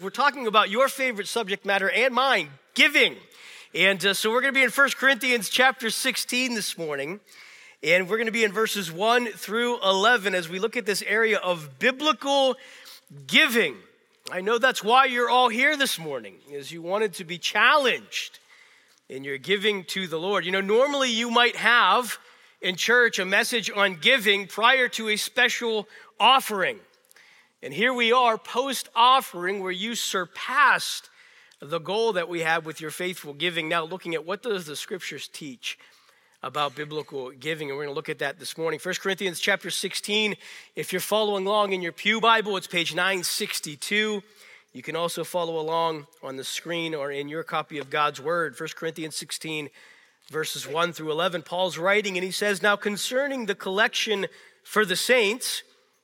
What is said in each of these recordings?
We're talking about your favorite subject matter and mine, giving. And uh, so we're going to be in 1 Corinthians chapter 16 this morning. And we're going to be in verses 1 through 11 as we look at this area of biblical giving. I know that's why you're all here this morning, is you wanted to be challenged in your giving to the Lord. You know, normally you might have in church a message on giving prior to a special offering. And here we are post offering where you surpassed the goal that we have with your faithful giving. Now looking at what does the scriptures teach about biblical giving and we're going to look at that this morning. 1 Corinthians chapter 16. If you're following along in your Pew Bible, it's page 962. You can also follow along on the screen or in your copy of God's word. 1 Corinthians 16 verses 1 through 11. Paul's writing and he says, "Now concerning the collection for the saints,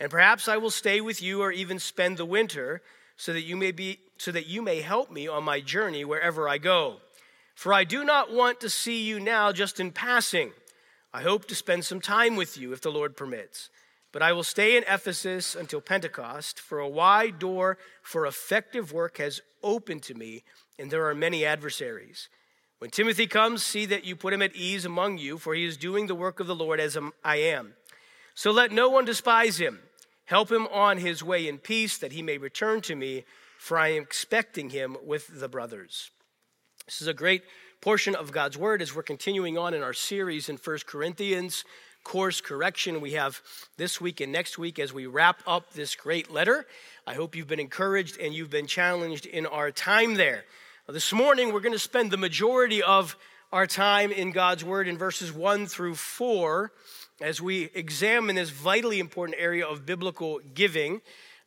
And perhaps I will stay with you or even spend the winter so that you may be so that you may help me on my journey wherever I go. For I do not want to see you now just in passing. I hope to spend some time with you if the Lord permits. But I will stay in Ephesus until Pentecost, for a wide door for effective work has opened to me, and there are many adversaries. When Timothy comes, see that you put him at ease among you, for he is doing the work of the Lord as I am. So let no one despise him. Help him on his way in peace, that he may return to me, for I am expecting him with the brothers. This is a great portion of God's word as we're continuing on in our series in First Corinthians, course correction. We have this week and next week as we wrap up this great letter. I hope you've been encouraged and you've been challenged in our time there. This morning, we're going to spend the majority of our time in God's word in verses 1 through 4 as we examine this vitally important area of biblical giving.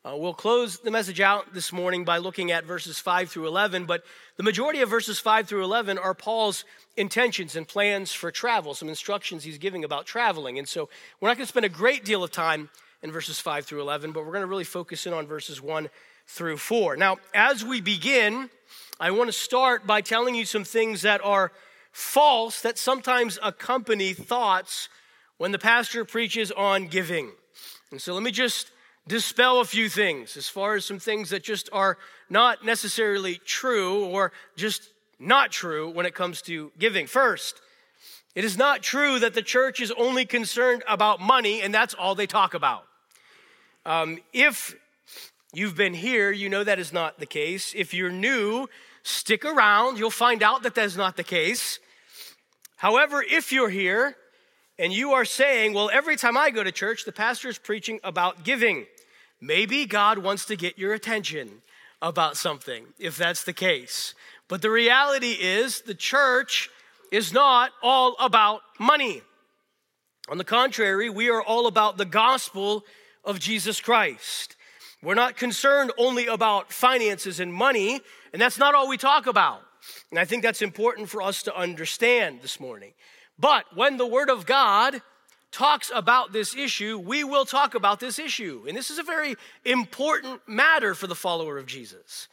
Uh, we'll close the message out this morning by looking at verses 5 through 11, but the majority of verses 5 through 11 are Paul's intentions and plans for travel, some instructions he's giving about traveling. And so we're not going to spend a great deal of time in verses 5 through 11, but we're going to really focus in on verses 1 through 4. Now, as we begin, I want to start by telling you some things that are false that sometimes accompany thoughts when the pastor preaches on giving. And so let me just dispel a few things as far as some things that just are not necessarily true or just not true when it comes to giving. First, it is not true that the church is only concerned about money and that's all they talk about. Um, if you've been here, you know that is not the case. If you're new, stick around. You'll find out that that's not the case. However, if you're here, and you are saying, well, every time I go to church, the pastor is preaching about giving. Maybe God wants to get your attention about something, if that's the case. But the reality is, the church is not all about money. On the contrary, we are all about the gospel of Jesus Christ. We're not concerned only about finances and money, and that's not all we talk about. And I think that's important for us to understand this morning. But when the Word of God talks about this issue, we will talk about this issue. And this is a very important matter for the follower of Jesus.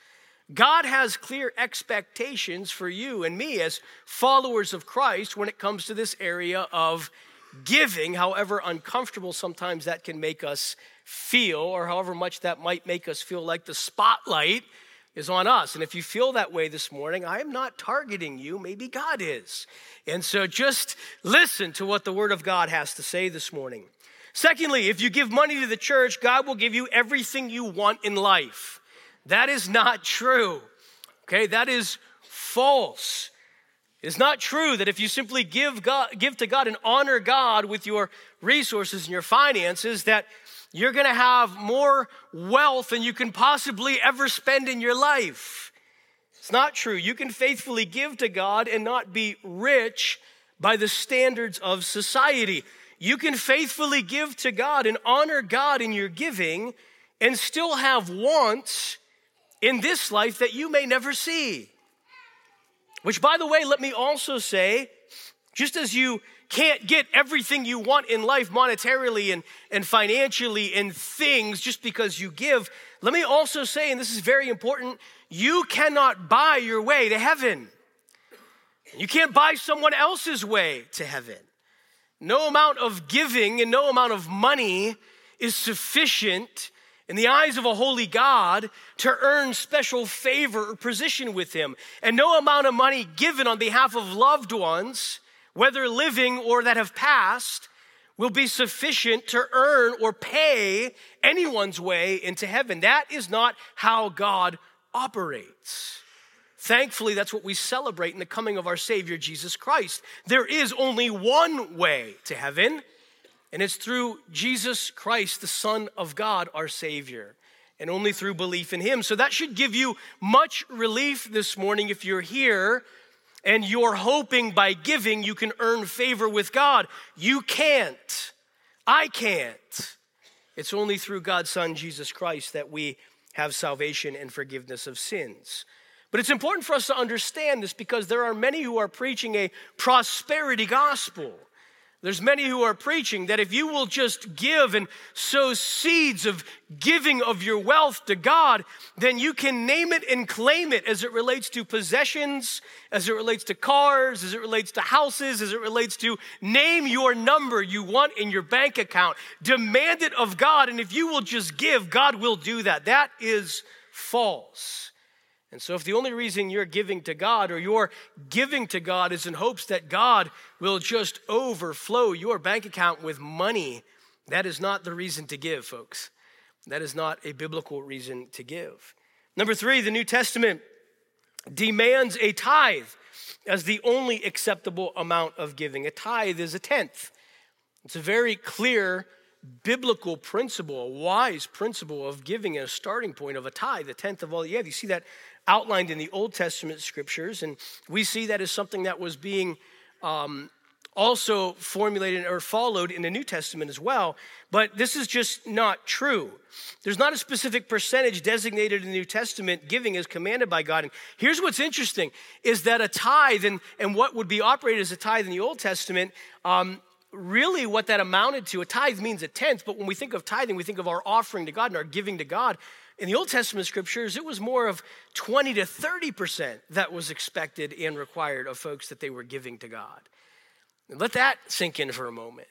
God has clear expectations for you and me as followers of Christ when it comes to this area of giving, however uncomfortable sometimes that can make us feel, or however much that might make us feel like the spotlight is on us. And if you feel that way this morning, I am not targeting you, maybe God is. And so just listen to what the Word of God has to say this morning. Secondly, if you give money to the church, God will give you everything you want in life. That is not true. Okay, that is false. It's not true that if you simply give, God, give to God and honor God with your resources and your finances, that you're going to have more wealth than you can possibly ever spend in your life. It's not true. You can faithfully give to God and not be rich by the standards of society. You can faithfully give to God and honor God in your giving and still have wants in this life that you may never see. Which, by the way, let me also say, just as you can't get everything you want in life monetarily and, and financially and things just because you give, let me also say, and this is very important, you cannot buy your way to heaven. You can't buy someone else's way to heaven. No amount of giving and no amount of money is sufficient in the eyes of a holy God to earn special favor or position with Him. And no amount of money given on behalf of loved ones, whether living or that have passed, will be sufficient to earn or pay anyone's way into heaven. That is not how God operates. Thankfully, that's what we celebrate in the coming of our Savior, Jesus Christ. There is only one way to heaven, and it's through Jesus Christ, the Son of God, our Savior, and only through belief in Him. So that should give you much relief this morning if you're here and you're hoping by giving you can earn favor with God. You can't. I can't. It's only through God's Son, Jesus Christ, that we have salvation and forgiveness of sins. But it's important for us to understand this because there are many who are preaching a prosperity gospel. There's many who are preaching that if you will just give and sow seeds of giving of your wealth to God, then you can name it and claim it as it relates to possessions, as it relates to cars, as it relates to houses, as it relates to name your number you want in your bank account. Demand it of God, and if you will just give, God will do that. That is false. And so, if the only reason you're giving to God or you're giving to God is in hopes that God will just overflow your bank account with money, that is not the reason to give, folks. That is not a biblical reason to give. Number three, the New Testament demands a tithe as the only acceptable amount of giving. A tithe is a tenth. It's a very clear biblical principle, a wise principle of giving a starting point of a tithe, a tenth of all you have. You see that outlined in the Old Testament scriptures, and we see that as something that was being um, also formulated or followed in the New Testament as well. But this is just not true. There's not a specific percentage designated in the New Testament giving as commanded by God. And here's what's interesting is that a tithe and, and what would be operated as a tithe in the Old Testament um, really what that amounted to, a tithe means a tenth, but when we think of tithing, we think of our offering to God and our giving to God. In the Old Testament scriptures, it was more of 20 to 30% that was expected and required of folks that they were giving to God. Let that sink in for a moment.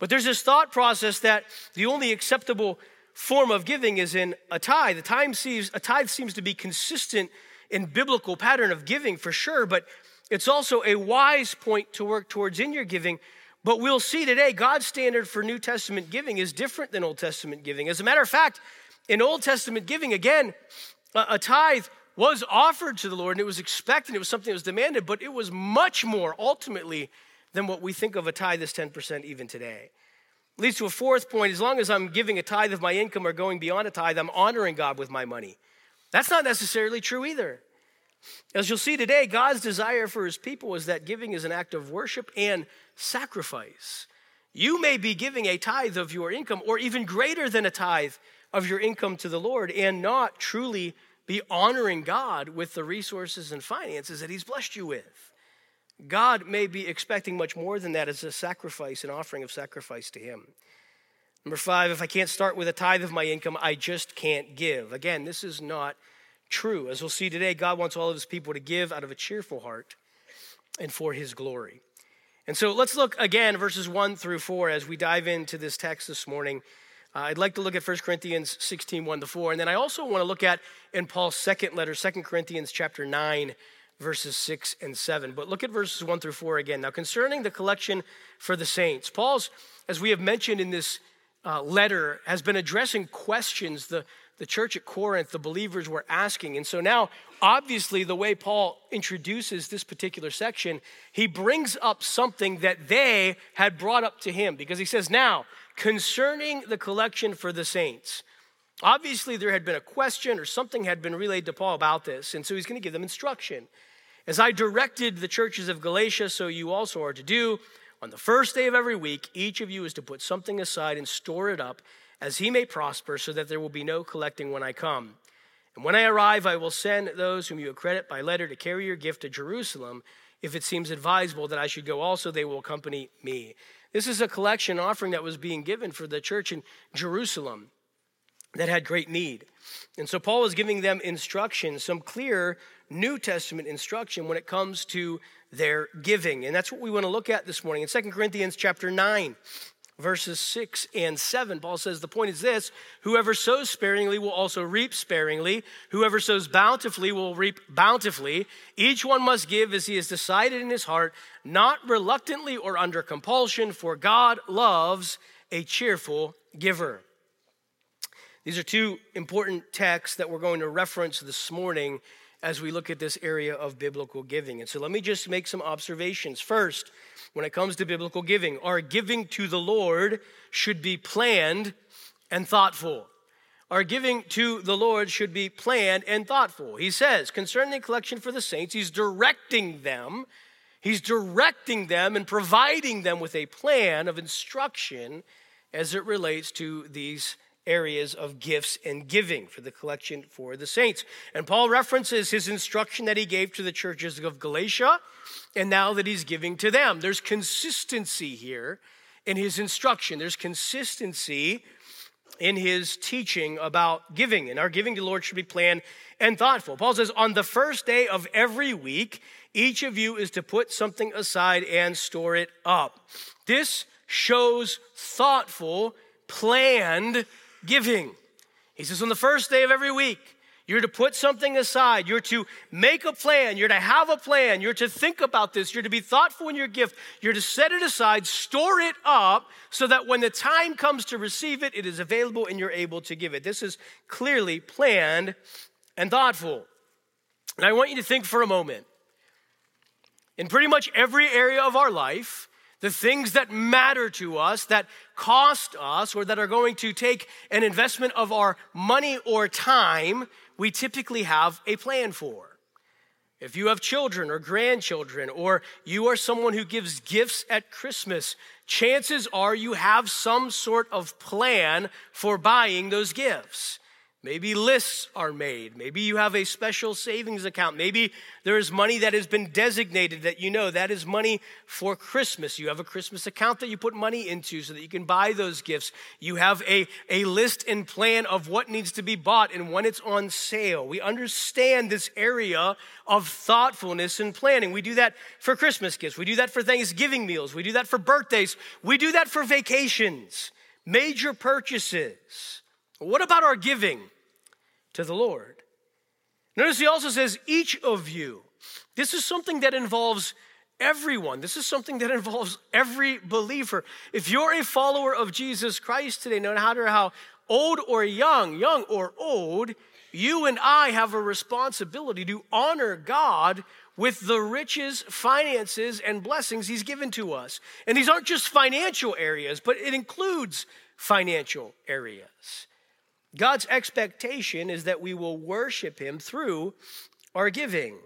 But there's this thought process that the only acceptable form of giving is in a tithe. The time seems, a tithe seems to be consistent in biblical pattern of giving for sure, but it's also a wise point to work towards in your giving but we'll see today God's standard for New Testament giving is different than Old Testament giving. As a matter of fact, in Old Testament giving, again, a, tithe was offered to the Lord and it was expected, it was something that was demanded, but it was much more ultimately than what we think of a tithe as 10% even today. Leads to a fourth point as long as I'm giving a tithe of my income or going beyond a tithe, I'm honoring God with my money. That's not necessarily true either. As you'll see today, God's desire for his people is that giving is an act of worship and sacrifice. You may be giving a tithe of your income or even greater than a tithe of your income to the Lord and not truly be honoring God with the resources and finances that he's blessed you with. God may be expecting much more than that as a sacrifice, an offering of sacrifice to him. Number five, if I can't start with a tithe of my income, I just can't give. Again, this is not true. As we'll see today, God wants all of his people to give out of a cheerful heart and for his glory. And so let's look again, verses 1 through 4, as we dive into this text this morning. Uh, I'd like to look at 1 Corinthians 16, 1 to 4. And then I also want to look at in Paul's second letter, 2 Corinthians chapter 9, verses 6 and 7. But look at verses 1 through 4 again. Now, concerning the collection for the saints, Paul's, as we have mentioned in this uh, letter, has been addressing questions the, the church at Corinth, the believers were asking. And so now, obviously, the way Paul introduces this particular section, he brings up something that they had brought up to him because he says, Now, concerning the collection for the saints, obviously there had been a question or something had been relayed to Paul about this. And so he's going to give them instruction. As I directed the churches of Galatia, so you also are to do. On the first day of every week, each of you is to put something aside and store it up as he may prosper, so that there will be no collecting when I come. And when I arrive, I will send those whom you accredit by letter to carry your gift to Jerusalem. If it seems advisable that I should go also, they will accompany me. This is a collection offering that was being given for the church in Jerusalem that had great need. And so Paul is giving them instruction, some clear New Testament instruction when it comes to their giving. And that's what we want to look at this morning. In 2 Corinthians chapter 9, verses 6 and 7, Paul says, The point is this whoever sows sparingly will also reap sparingly. Whoever sows bountifully will reap bountifully. Each one must give as he has decided in his heart, not reluctantly or under compulsion, for God loves a cheerful giver. These are two important texts that we're going to reference this morning as we look at this area of biblical giving. And so let me just make some observations. First, when it comes to biblical giving, our giving to the Lord should be planned and thoughtful. Our giving to the Lord should be planned and thoughtful. He says, concerning the collection for the saints, he's directing them. He's directing them and providing them with a plan of instruction as it relates to these areas of gifts and giving for the collection for the saints. And Paul references his instruction that he gave to the churches of Galatia and now that he's giving to them. There's consistency here in his instruction, there's consistency in his teaching about giving. And our giving to the Lord should be planned and thoughtful. Paul says, On the first day of every week, each of you is to put something aside and store it up. This shows thoughtful, planned giving. He says, on the first day of every week, you're to put something aside. You're to make a plan. You're to have a plan. You're to think about this. You're to be thoughtful in your gift. You're to set it aside, store it up, so that when the time comes to receive it, it is available and you're able to give it. This is clearly planned and thoughtful. And I want you to think for a moment. In pretty much every area of our life, the things that matter to us, that cost us, or that are going to take an investment of our money or time, we typically have a plan for. If you have children or grandchildren, or you are someone who gives gifts at Christmas, chances are you have some sort of plan for buying those gifts. Maybe lists are made. Maybe you have a special savings account. Maybe there is money that has been designated that you know that is money for Christmas. You have a Christmas account that you put money into so that you can buy those gifts. You have a, a list and plan of what needs to be bought and when it's on sale. We understand this area of thoughtfulness and planning. We do that for Christmas gifts. We do that for Thanksgiving meals. We do that for birthdays. We do that for vacations, major purchases. What about our giving to the Lord? Notice he also says, each of you. This is something that involves everyone. This is something that involves every believer. If you're a follower of Jesus Christ today, no matter how old or young, young or old, you and I have a responsibility to honor God with the riches, finances, and blessings He's given to us. And these aren't just financial areas, but it includes financial areas. God's expectation is that we will worship Him through our giving.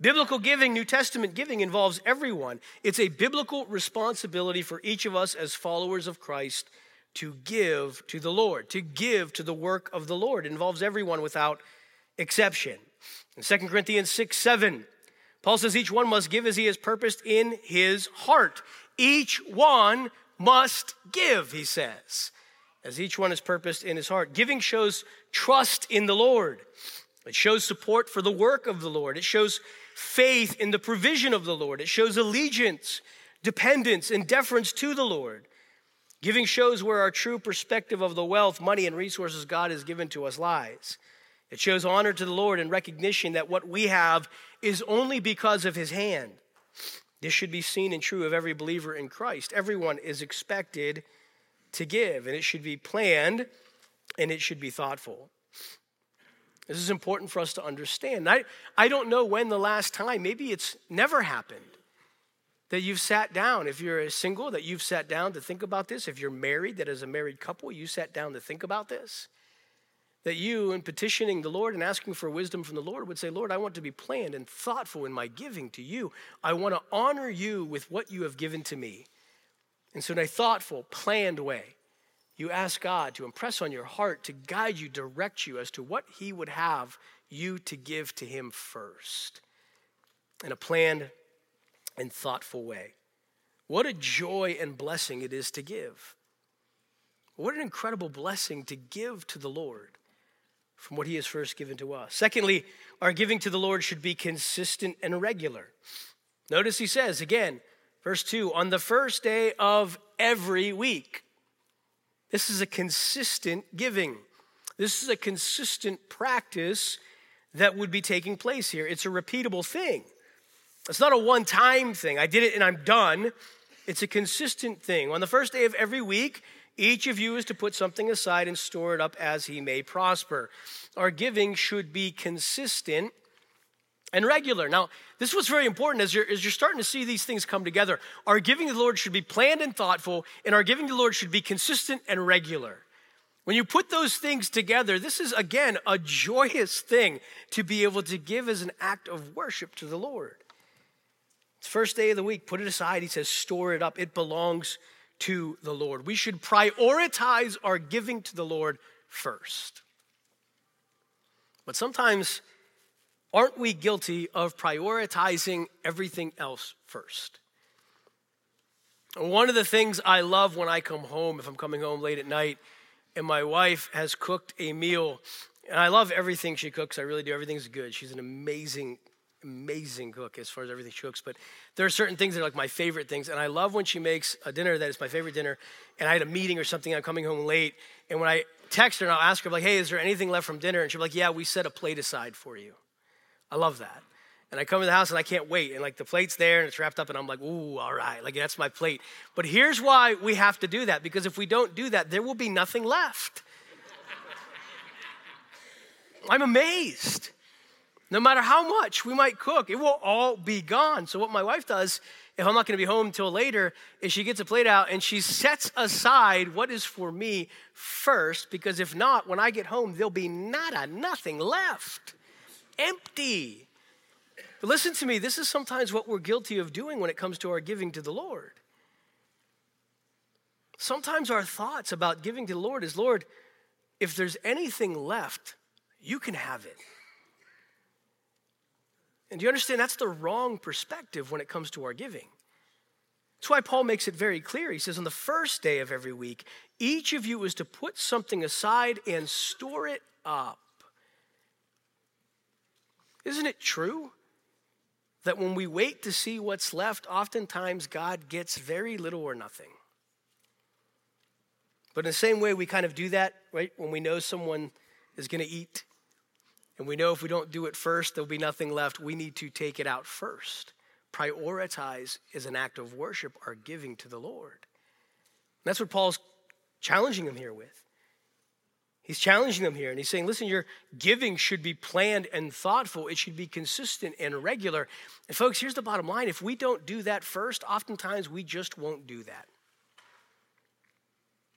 Biblical giving, New Testament giving, involves everyone. It's a biblical responsibility for each of us as followers of Christ to give to the Lord, to give to the work of the Lord. It involves everyone without exception. In 2 Corinthians 6 7, Paul says, Each one must give as he has purposed in his heart. Each one must give, he says as each one is purposed in his heart. Giving shows trust in the Lord, it shows support for the work of the Lord, it shows faith in the provision of the Lord, it shows allegiance, dependence, and deference to the Lord. Giving shows where our true perspective of the wealth, money, and resources God has given to us lies. It shows honor to the Lord and recognition that what we have is only because of His hand. This should be seen and true of every believer in Christ. Everyone is expected to give, and it should be planned and it should be thoughtful. This is important for us to understand. I, I don't know when the last time, maybe it's never happened, that you've sat down. If you're single, that you've sat down to think about this. If you're married, that as a married couple, you sat down to think about this. That you, in petitioning the Lord and asking for wisdom from the Lord, would say, Lord, I want to be planned and thoughtful in my giving to you. I want to honor you with what you have given to me. And so, in a thoughtful, planned way, you ask God to impress on your heart, to guide you, direct you as to what He would have you to give to Him first in a planned and thoughtful way. What a joy and blessing it is to give. What an incredible blessing to give to the Lord from what He has first given to us. Secondly, our giving to the Lord should be consistent and regular. Notice He says again, verse 2 on the first day of every week. This is a consistent giving. This is a consistent practice that would be taking place here. It's a repeatable thing. It's not a one time thing. I did it and I'm done. It's a consistent thing. On the first day of every week, each of you is to put something aside and store it up as he may prosper. Our giving should be consistent and regular. Now, this was very important as you're, as you're starting to see these things come together. Our giving to the Lord should be planned and thoughtful, and our giving to the Lord should be consistent and regular. When you put those things together, this is again a joyous thing to be able to give as an act of worship to the Lord. It's first day of the week, put it aside. He says, store it up. It belongs to the Lord. We should prioritize our giving to the Lord first. But sometimes Aren't we guilty of prioritizing everything else first? One of the things I love when I come home, if I'm coming home late at night, and my wife has cooked a meal, and I love everything she cooks, I really do. Everything's good. She's an amazing, amazing cook as far as everything she cooks. But there are certain things that are like my favorite things, and I love when she makes a dinner that is my favorite dinner, and I had a meeting or something, I'm coming home late, and when I text her and I'll ask her, like, hey, is there anything left from dinner? And she'll be like, yeah, we set a plate aside for you. I love that. And I come to the house and I can't wait. And like the plate's there and it's wrapped up, and I'm like, ooh, all right, like that's my plate. But here's why we have to do that because if we don't do that, there will be nothing left. I'm amazed. No matter how much we might cook, it will all be gone. So, what my wife does, if I'm not to be home until later, is she gets a plate out and she sets aside what is for me first, because if not, when I get home, there'll be nada, nothing left empty. Listen to me, this is sometimes what we're guilty of doing when it comes to our giving to the Lord. Sometimes our thoughts about giving to the Lord is Lord, if there's anything left, you can have it. And do you understand that's the wrong perspective when it comes to our giving? That's why Paul makes it very clear. He says, On the first day of every week, each of you is to put something aside and store it up. Isn't it true that when we wait to see what's left, oftentimes God gets very little or nothing? But in the same way, we kind of do that, right? When we know someone is going to eat, and we know if we don't do it first, there'll be nothing left. We need to take it out first. Prioritize is an act of worship, our giving to the Lord. And that's what Paul's challenging him here with. He's challenging them here and he's saying, listen, your giving should be planned and thoughtful. It should be consistent and regular. And folks, here's the bottom line if we don't do that first, oftentimes we just won't do that.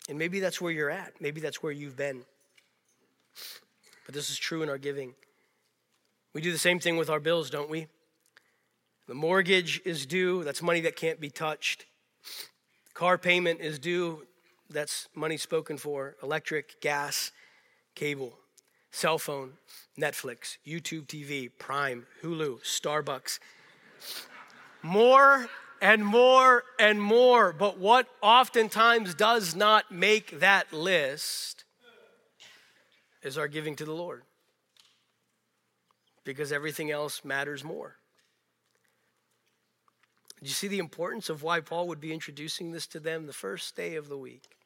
And maybe that's where you're at. Maybe that's where you've been. But this is true in our giving. We do the same thing with our bills, don't we? The mortgage is due, that's money that can't be touched. car payment is due, that's money spoken for. Electric, gas, cable, cell phone, Netflix, YouTube TV, Prime, Hulu, Starbucks. More and more and more. But what oftentimes does not make that list is our giving to the Lord. Because everything else matters more. Do you see the importance of why Paul would be introducing this to them the first day of the week?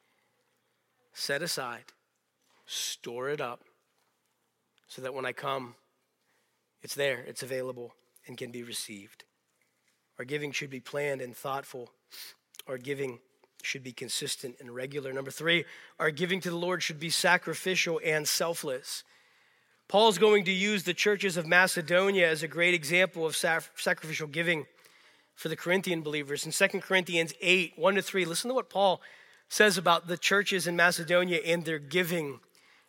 Set aside store it up so that when I come, it's there, it's available, and can be received. Our giving should be planned and thoughtful. Our giving should be consistent and regular. Number three, our giving to the Lord should be sacrificial and selfless. Paul's going to use the churches of Macedonia as a great example of sacrificial giving for the Corinthian believers. In 2 Corinthians 8, 1 to 3, listen to what Paul says about the churches in Macedonia and their giving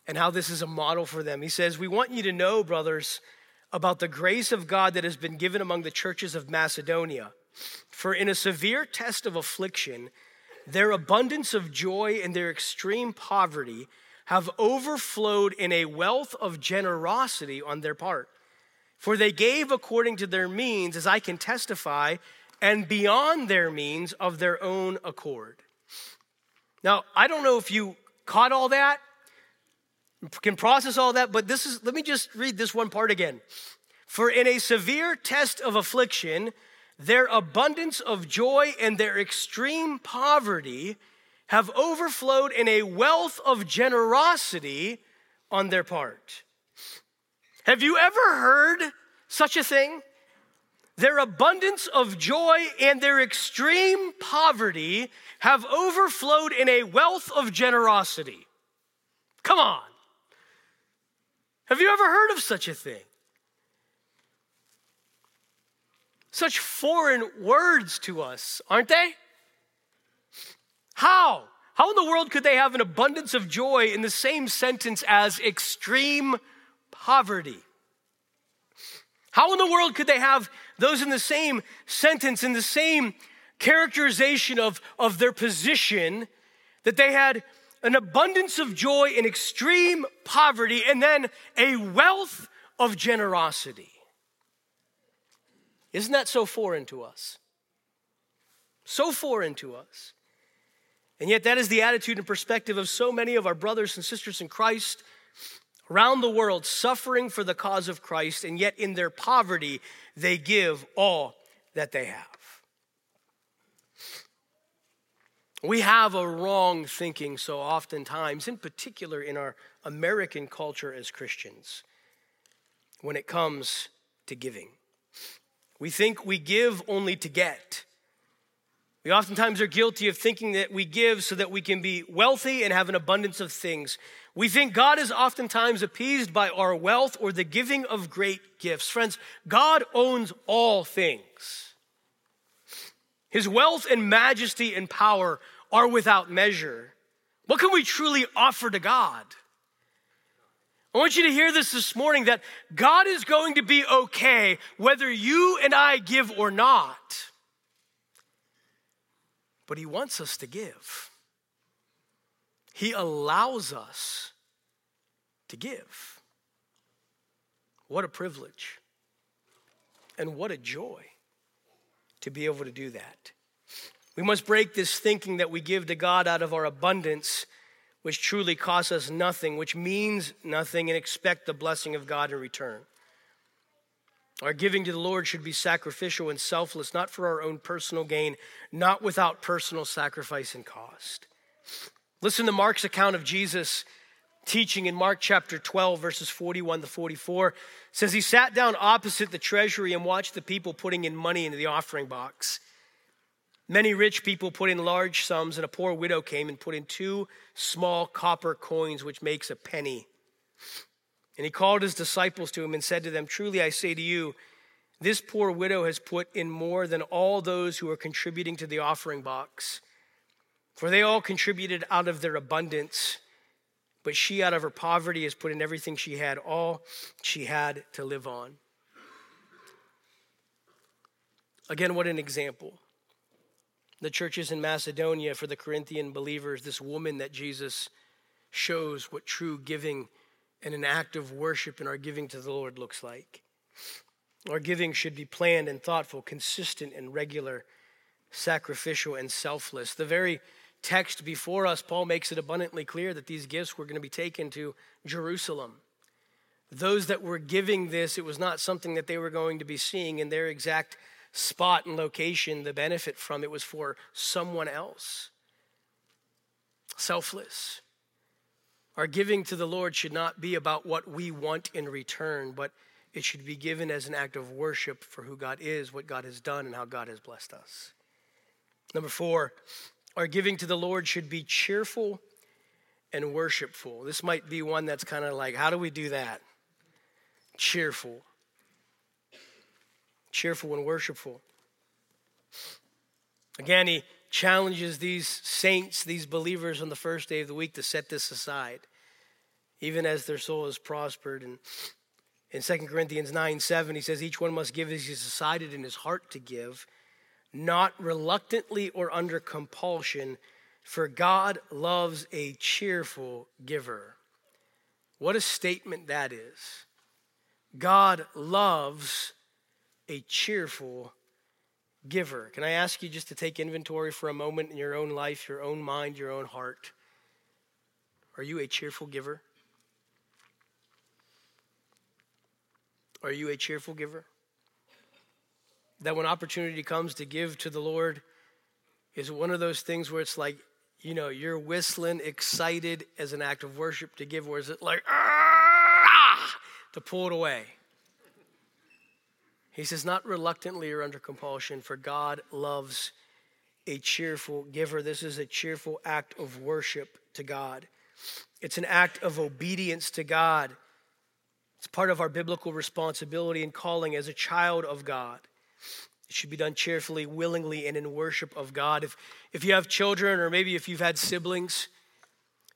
and how this is a model for them. He says, We want you to know, brothers, about the grace of God that has been given among the churches of Macedonia. For in a severe test of affliction, their abundance of joy and their extreme poverty have overflowed in a wealth of generosity on their part. For they gave according to their means, as I can testify, and beyond their means of their own accord. Now, I don't know if you caught all that, can process all that, but this is, let me just read this one part again. For in a severe test of affliction, their abundance of joy and their extreme poverty have overflowed in a wealth of generosity on their part. Have you ever heard such a thing? Their abundance of joy and their extreme poverty have overflowed in a wealth of generosity. Come on. Have you ever heard of such a thing? Such foreign words to us, aren't they? How? How in the world could they have an abundance of joy in the same sentence as extreme poverty? How in the world could they have those in the same sentence, in the same characterization of, of their position, that they had an abundance of joy in extreme poverty and then a wealth of generosity? Isn't that so foreign to us? So foreign to us. And yet, that is the attitude and perspective of so many of our brothers and sisters in Christ around the world suffering for the cause of Christ, and yet in their poverty, they give all that they have. We have a wrong thinking so oftentimes, in particular in our American culture as Christians, when it comes to giving. We think we give only to get. We oftentimes are guilty of thinking that we give so that we can be wealthy and have an abundance of things. We think God is oftentimes appeased by our wealth or the giving of great gifts. Friends, God owns all things. His wealth and majesty and power are without measure. What can we truly offer to God? I want you to hear this this morning that God is going to be okay whether you and I give or not but He wants us to give. He allows us to give. What a privilege and what a joy to be able to do that. We must break this thinking that we give to God out of our abundance, which truly costs us nothing, which means nothing, and expect the blessing of God in return. Our giving to the Lord should be sacrificial and selfless, not for our own personal gain, not without personal sacrifice and cost. Listen to Mark's account of Jesus teaching in Mark chapter 12, verses 41 to 44. It says he sat down opposite the treasury and watched the people putting in money into the offering box. Many rich people put in large sums, and a poor widow came and put in two small copper coins, which makes a penny. And he called his disciples to him and said to them, Truly I say to you, this poor widow has put in more than all those who are contributing to the offering box. For they all contributed out of their abundance, but she out of her poverty has put in everything she had, all she had to live on. Again, what an example. The churches in Macedonia for the Corinthian believers, this woman that Jesus shows what true giving and an act of worship in our giving to the Lord looks like. Our giving should be planned and thoughtful, consistent and regular, sacrificial and selfless. The very text before us, Paul makes it abundantly clear that these gifts were going to be taken to Jerusalem. Those that were giving this, it was not something that they were going to be seeing in their exact spot and location, the benefit from it was for someone else. Selfless. Our giving to the Lord should not be about what we want in return, but it should be given as an act of worship for who God is, what God has done, and how God has blessed us. Number four, our giving to the Lord should be cheerful and worshipful. This might be one that's kind of like, how do we do that? Cheerful. Cheerful and worshipful. Again, he challenges these saints, these believers on the first day of the week to set this aside, even as their soul is prospered. And in 2 Corinthians 9 7, he says, Each one must give as he's decided in his heart to give, not reluctantly or under compulsion, For God loves a cheerful giver. What a statement that is. God loves a cheerful giver. Can I ask you just to take inventory for a moment in your own life, your own mind, your own heart? Are you a cheerful giver? Are you a cheerful giver? That when opportunity comes to give to the Lord, is one of those things where it's like, you know, you're whistling excited as an act of worship to give, or is it like, ah, to pull it away? He says, not reluctantly or under compulsion, for God loves a cheerful giver. This is a cheerful act of worship to God. It's an act of obedience to God. It's part of our biblical responsibility and calling as a child of God. It should be done cheerfully, willingly, and in worship of God. If, if you have children, or maybe if you've had siblings,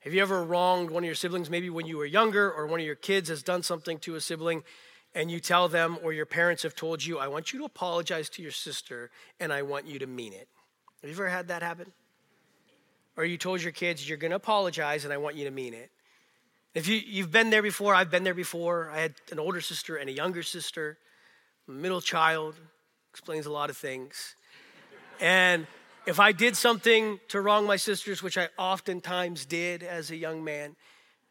have you ever wronged one of your siblings, maybe when you were younger, or one of your kids has done something to a sibling, and you tell them, or your parents have told you, I want you to apologize to your sister, and I want you to mean it? Have you ever had that happen? Or you told your kids, you're going to apologize, and I want you to mean it? If you, you've been there before, I've been there before. I had an older sister and a younger sister, middle child, explains a lot of things. And if I did something to wrong my sisters, which I oftentimes did as a young man,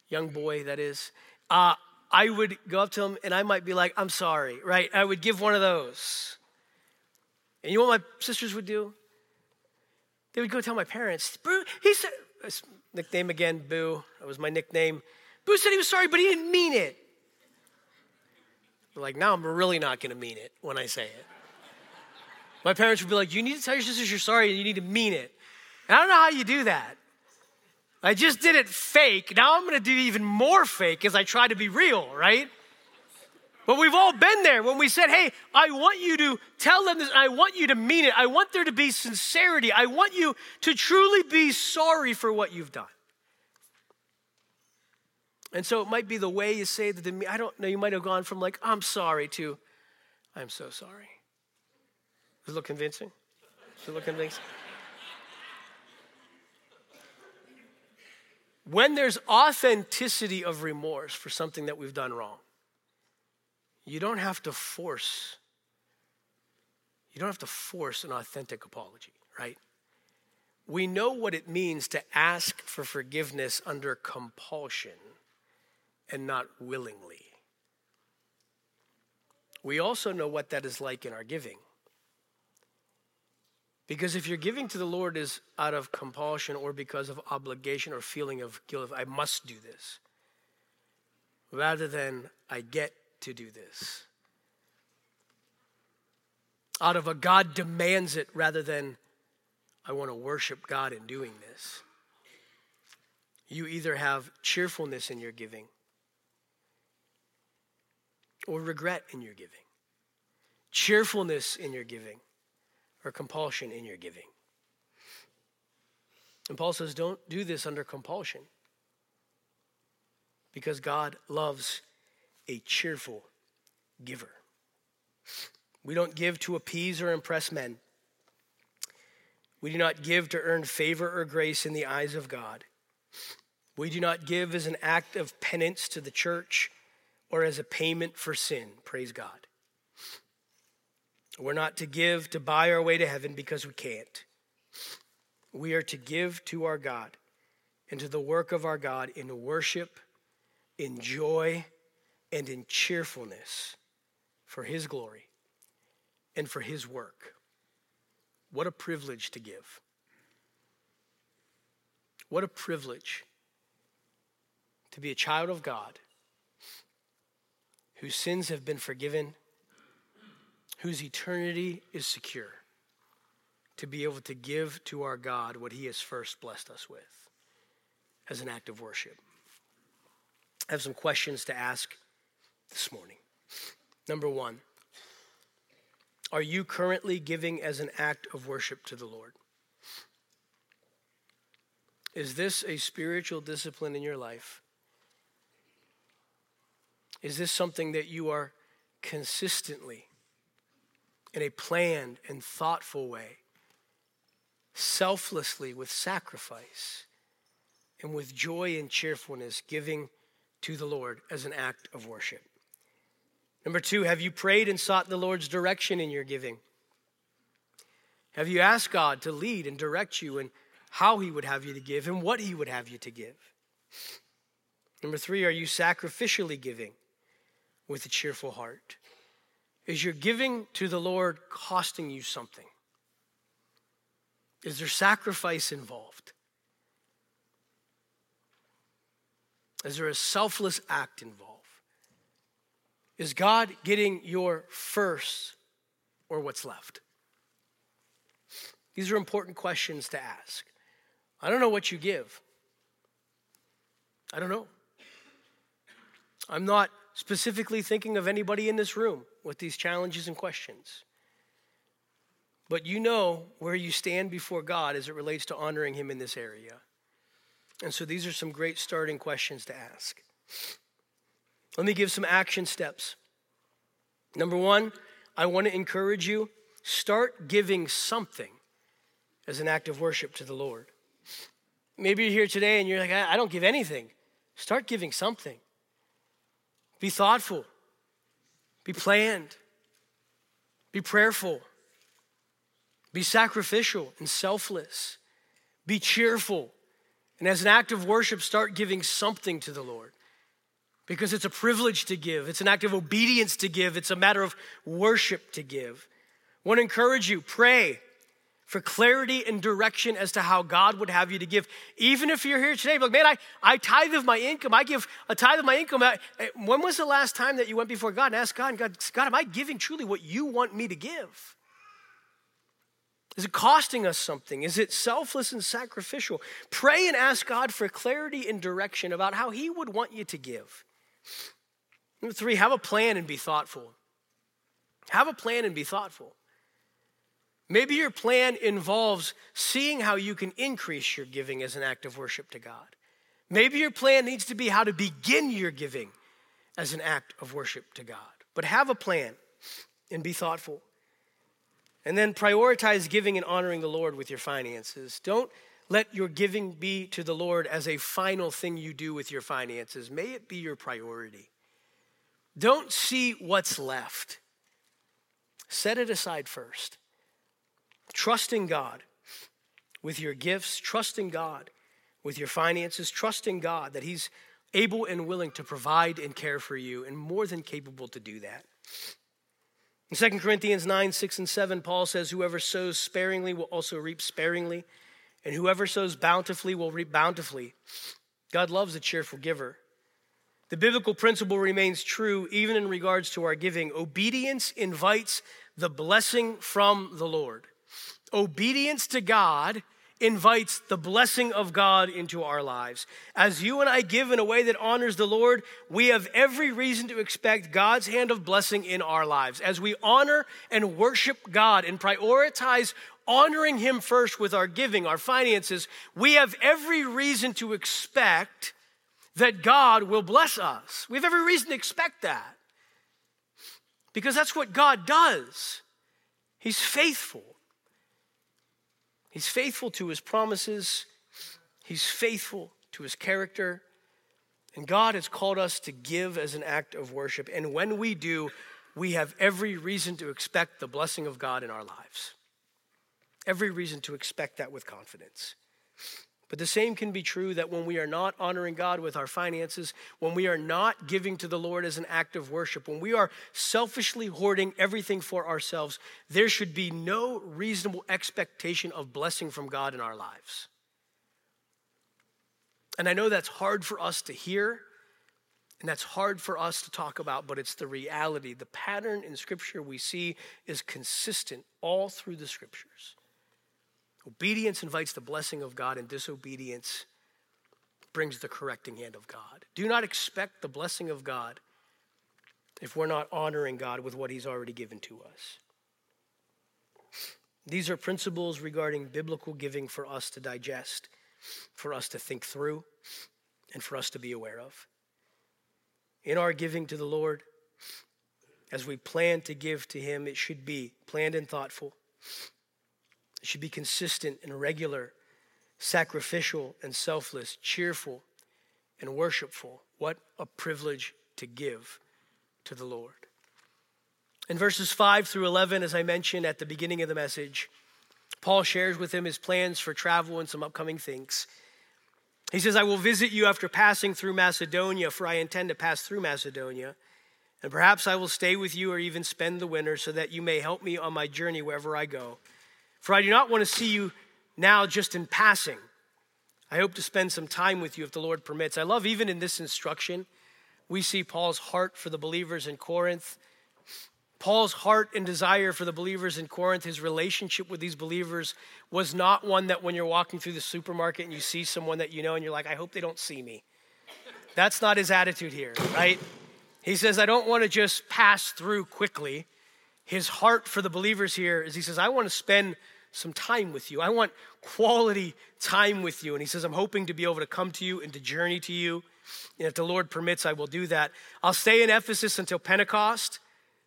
young boy, that is, uh, I would go up to them and I might be like, I'm sorry, right? I would give one of those. And you know what my sisters would do? They would go tell my parents, Boo, he said, nickname again, Boo. That was my nickname. Boo said he was sorry, but he didn't mean it. Like, now I'm really not going to mean it when I say it. My parents would be like, You need to tell your sisters you're sorry and you need to mean it. And I don't know how you do that. I just did it fake. Now I'm going to do even more fake as I try to be real, right? But we've all been there when we said, Hey, I want you to tell them this. I want you to mean it. I want there to be sincerity. I want you to truly be sorry for what you've done. And so it might be the way you say that. I don't know. You might have gone from like, I'm sorry to, I'm so sorry. Does it look convincing? Does it look convincing? when there's authenticity of remorse for something that we've done wrong, you don't have to force you don't have to force an authentic apology, right? We know what it means to ask for forgiveness under compulsion and not willingly. We also know what that is like in our giving. Because if you're giving to the Lord is out of compulsion or because of obligation or feeling of guilt, I must do this, rather than I get to do this. Out of a God demands it rather than I want to worship God in doing this. You either have cheerfulness in your giving or regret in your giving, cheerfulness in your giving or compulsion in your giving. And Paul says, don't do this under compulsion because God loves a cheerful giver. We don't give to appease or impress men. We do not give to earn favor or grace in the eyes of God. We do not give as an act of penance to the church or as a payment for sin. Praise God. We're not to give to buy our way to heaven because we can't. We are to give to our God and to the work of our God in worship, in joy, and in cheerfulness for His glory and for His work. What a privilege to give. What a privilege to be a child of God whose sins have been forgiven whose eternity is secure, to be able to give to our God what He has first blessed us with as an act of worship. I have some questions to ask this morning. Number one, are you currently giving as an act of worship to the Lord? Is this a spiritual discipline in your life? Is this something that you are consistently in a planned and thoughtful way selflessly with sacrifice and with joy and cheerfulness, giving to the Lord as an act of worship. Number two, have you prayed and sought the Lord's direction in your giving? Have you asked God to lead and direct you in how He would have you to give and what He would have you to give? Number three, are you sacrificially giving with a cheerful heart? Is your giving to the Lord costing you something? Is there sacrifice involved? Is there a selfless act involved? Is God getting your first or what's left? These are important questions to ask. I don't know what you give. I don't know. I'm not specifically thinking of anybody in this room with these challenges and questions. But you know where you stand before God as it relates to honoring Him in this area. And so these are some great starting questions to ask. Let me give some action steps. Number one, I want to encourage you start giving something as an act of worship to the Lord. Maybe you're here today and you're like, I don't give anything. Start giving something. Be thoughtful, be planned, be prayerful, be sacrificial and selfless, be cheerful. And as an act of worship, start giving something to the Lord because it's a privilege to give. It's an act of obedience to give. It's a matter of worship to give. I want to encourage you pray for clarity and direction as to how God would have you to give. Even if you're here today, like, man, I, I tithe of my income. I give a tithe of my income. Eh, when was the last time that you went before God and asked God, God, God, am I giving truly what you want me to give? Is it costing us something? Is it selfless and sacrificial? Pray and ask God for clarity and direction about how He would want you to give. Number three, have a plan and be thoughtful. Have a plan and be thoughtful. Maybe your plan involves seeing how you can increase your giving as an act of worship to God. Maybe your plan needs to be how to begin your giving as an act of worship to God. But have a plan and be thoughtful. And then prioritize giving and honoring the Lord with your finances. Don't let your giving be to the Lord as a final thing you do with your finances. May it be your priority. Don't see what's left, set it aside first. Trusting God with your gifts, trusting God with your finances, trusting God that He's able and willing to provide and care for you, and more than capable to do that. In 2 Corinthians 9, 6, and 7, Paul says, Whoever sows sparingly will also reap sparingly, and whoever sows bountifully will reap bountifully. God loves a cheerful giver. The biblical principle remains true even in regards to our giving. Obedience invites the blessing from the Lord. Obedience to God invites the blessing of God into our lives. As you and I give in a way that honors the Lord, we have every reason to expect God's hand of blessing in our lives. As we honor and worship God and prioritize honoring Him first with our giving, our finances, we have every reason to expect that God will bless us. We have every reason to expect that because that's what God does. He's faithful. He's faithful to his promises, he's faithful to his character. And God has called us to give as an act of worship. And when we do, we have every reason to expect the blessing of God in our lives. Every reason to expect that with confidence. But the same can be true that when we are not honoring God with our finances, when we are not giving to the Lord as an act of worship, when we are selfishly hoarding everything for ourselves, there should be no reasonable expectation of blessing from God in our lives. And I know that's hard for us to hear, and that's hard for us to talk about, but it's the reality. The pattern in Scripture we see is consistent all through the Scriptures. Obedience invites the blessing of God, and disobedience brings the correcting hand of God. Do not expect the blessing of God if we're not honoring God with what He's already given to us. These are principles regarding biblical giving for us to digest, for us to think through, and for us to be aware of. In our giving to the Lord, as we plan to give to Him, it should be planned and thoughtful should be consistent and regular, sacrificial and selfless, cheerful and worshipful. What a privilege to give to the Lord. In verses 5 through 11, as I mentioned at the beginning of the message, Paul shares with him his plans for travel and some upcoming things. He says, I will visit you after passing through Macedonia, for I intend to pass through Macedonia. And perhaps I will stay with you or even spend the winter so that you may help me on my journey wherever I go. For I do not want to see you now just in passing. I hope to spend some time with you if the Lord permits. I love even in this instruction, we see Paul's heart for the believers in Corinth. Paul's heart and desire for the believers in Corinth, his relationship with these believers, was not one that when you're walking through the supermarket and you see someone that you know and you're like, I hope they don't see me. That's not his attitude here, right? He says, I don't want to just pass through quickly. His heart for the believers here is he says, I want to spend some time with you. I want quality time with you. And he says, I'm hoping to be able to come to you and to journey to you. And if the Lord permits, I will do that. I'll stay in Ephesus until Pentecost.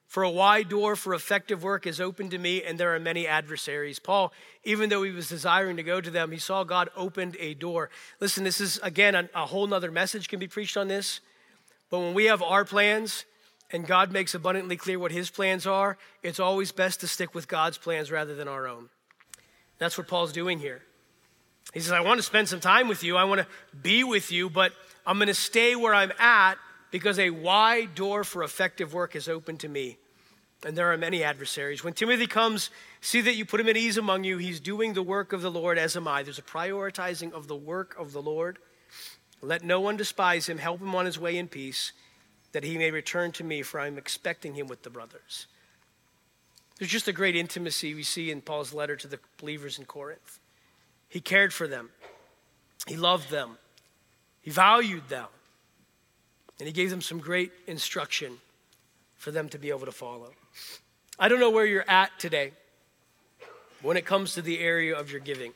For a wide door for effective work is open to me, and there are many adversaries. Paul, even though he was desiring to go to them, he saw God opened a door. Listen, this is, again, a, whole nother message can be preached on this. But when we have our plans and God makes abundantly clear what his plans are, it's always best to stick with God's plans rather than our own. That's what Paul's doing here. He says, I want to spend some time with you. I want to be with you, but I'm going to stay where I'm at because a wide door for effective work is open to me. And there are many adversaries. When Timothy comes, see that you put him at ease among you. He's doing the work of the Lord, as am I. There's a prioritizing of the work of the Lord. Let no one despise him. Help him on his way in peace, that he may return to me, for I'm expecting him with the brothers. There's just a great intimacy we see in Paul's letter to the believers in Corinth. He cared for them, he loved them, he valued them, and he gave them some great instruction for them to be able to follow. I don't know where you're at today when it comes to the area of your giving.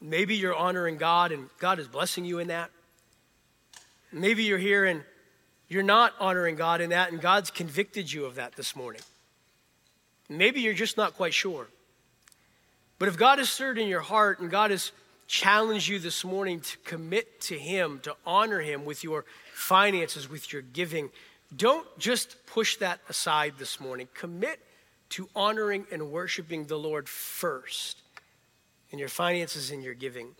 Maybe you're honoring God and God is blessing you in that. Maybe you're here and you're not honoring God in that and God's convicted you of that this morning. Maybe you're just not quite sure. But if God has stirred in your heart and God has challenged you this morning to commit to Him, to honor Him with your finances, with your giving, don't just push that aside this morning. Commit to honoring and worshiping the Lord first in your finances and your giving.